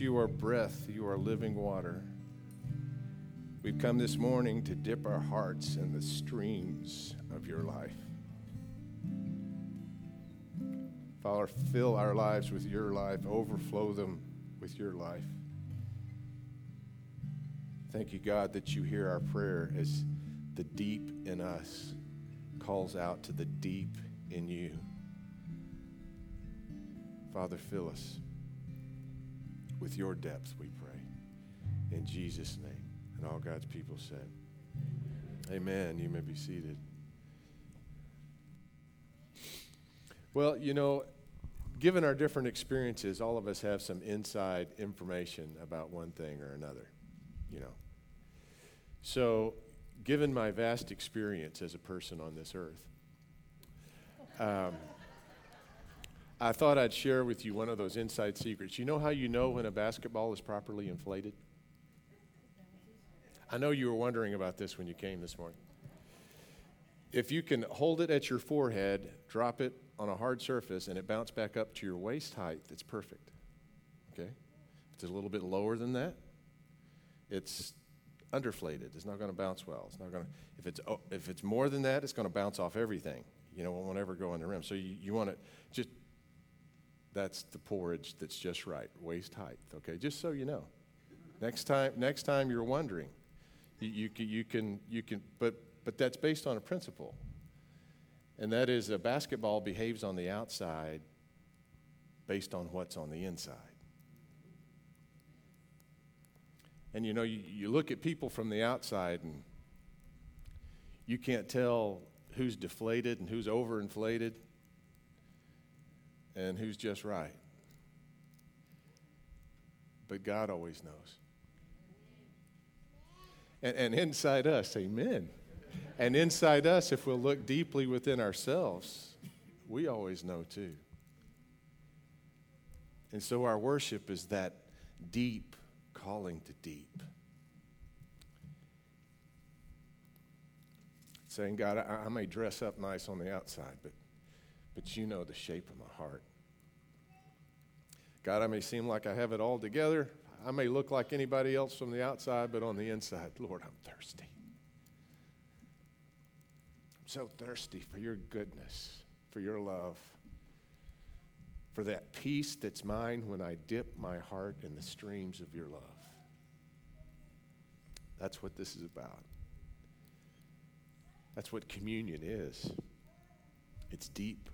You are breath, you are living water. We've come this morning to dip our hearts in the streams of your life. Father, fill our lives with your life, overflow them with your life. Thank you, God, that you hear our prayer as the deep in us calls out to the deep in you. Father, fill us with your depth, we pray. In Jesus' name. And all God's people said, Amen. You may be seated. Well, you know, given our different experiences, all of us have some inside information about one thing or another, you know. So, given my vast experience as a person on this earth, um, I thought I'd share with you one of those inside secrets. You know how you know when a basketball is properly inflated? I know you were wondering about this when you came this morning. If you can hold it at your forehead, drop it on a hard surface, and it bounce back up to your waist height, it's perfect. Okay? If it's a little bit lower than that, it's underflated. It's not going to bounce well. It's not going to. If it's oh, if it's more than that, it's going to bounce off everything. You know, it won't ever go in the rim. So you, you want to just that's the porridge that's just right, waist height. Okay, just so you know. Next time, next time you're wondering, you, you, can, you can, you can, but but that's based on a principle, and that is a basketball behaves on the outside based on what's on the inside. And you know, you, you look at people from the outside and you can't tell who's deflated and who's overinflated and who's just right. But God always knows. And, and inside us, amen. And inside us, if we'll look deeply within ourselves, we always know too. And so our worship is that deep calling to deep. Saying, God, I, I may dress up nice on the outside, but but you know the shape of my heart. God, I may seem like I have it all together. I may look like anybody else from the outside, but on the inside, Lord, I'm thirsty. I'm so thirsty for your goodness, for your love, for that peace that's mine when I dip my heart in the streams of your love. That's what this is about. That's what communion is. It's deep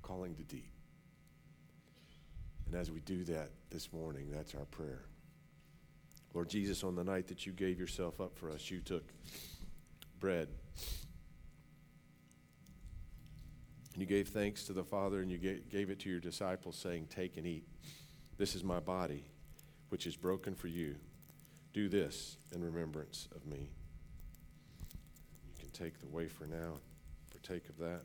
calling to deep. And as we do that this morning, that's our prayer. Lord Jesus, on the night that you gave yourself up for us, you took bread. And you gave thanks to the Father and you gave, it to your disciples, saying, Take and eat. This is my body, which is broken for you. Do this in remembrance of me. You can take the wafer now, partake of that.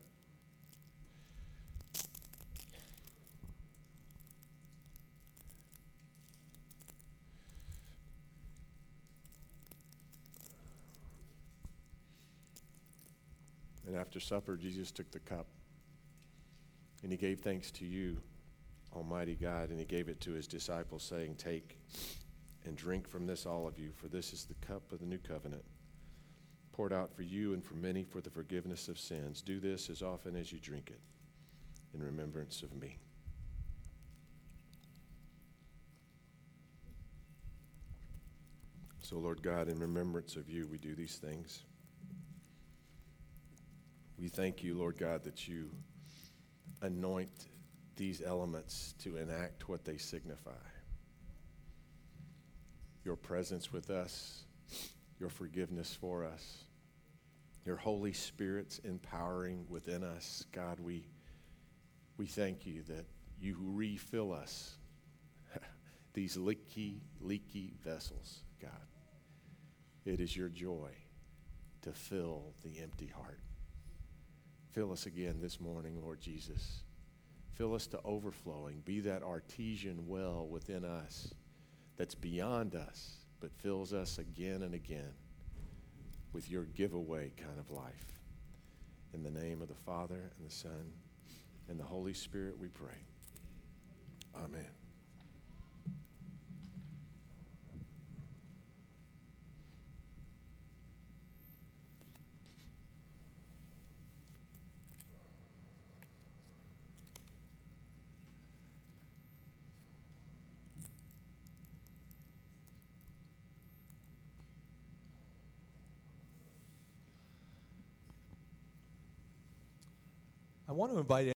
And after supper, Jesus took the cup and he gave thanks to you, Almighty God, and he gave it to his disciples, saying, Take and drink from this, all of you, for this is the cup of the new covenant, poured out for you and for many for the forgiveness of sins. Do this as often as you drink it in remembrance of me. So, Lord God, in remembrance of you, we do these things. We thank you, Lord God, that you anoint these elements to enact what they signify your presence with us, your forgiveness for us, your Holy Spirit's empowering within us. God, we, we thank you that you refill us, these leaky, leaky vessels, God. It is your joy to fill the empty heart. Fill us again this morning, Lord Jesus. Fill us to overflowing. Be that artesian well within us that's beyond us, but fills us again and again with your giveaway kind of life. In the name of the Father and the Son and the Holy Spirit, we pray. Amen. Want to invite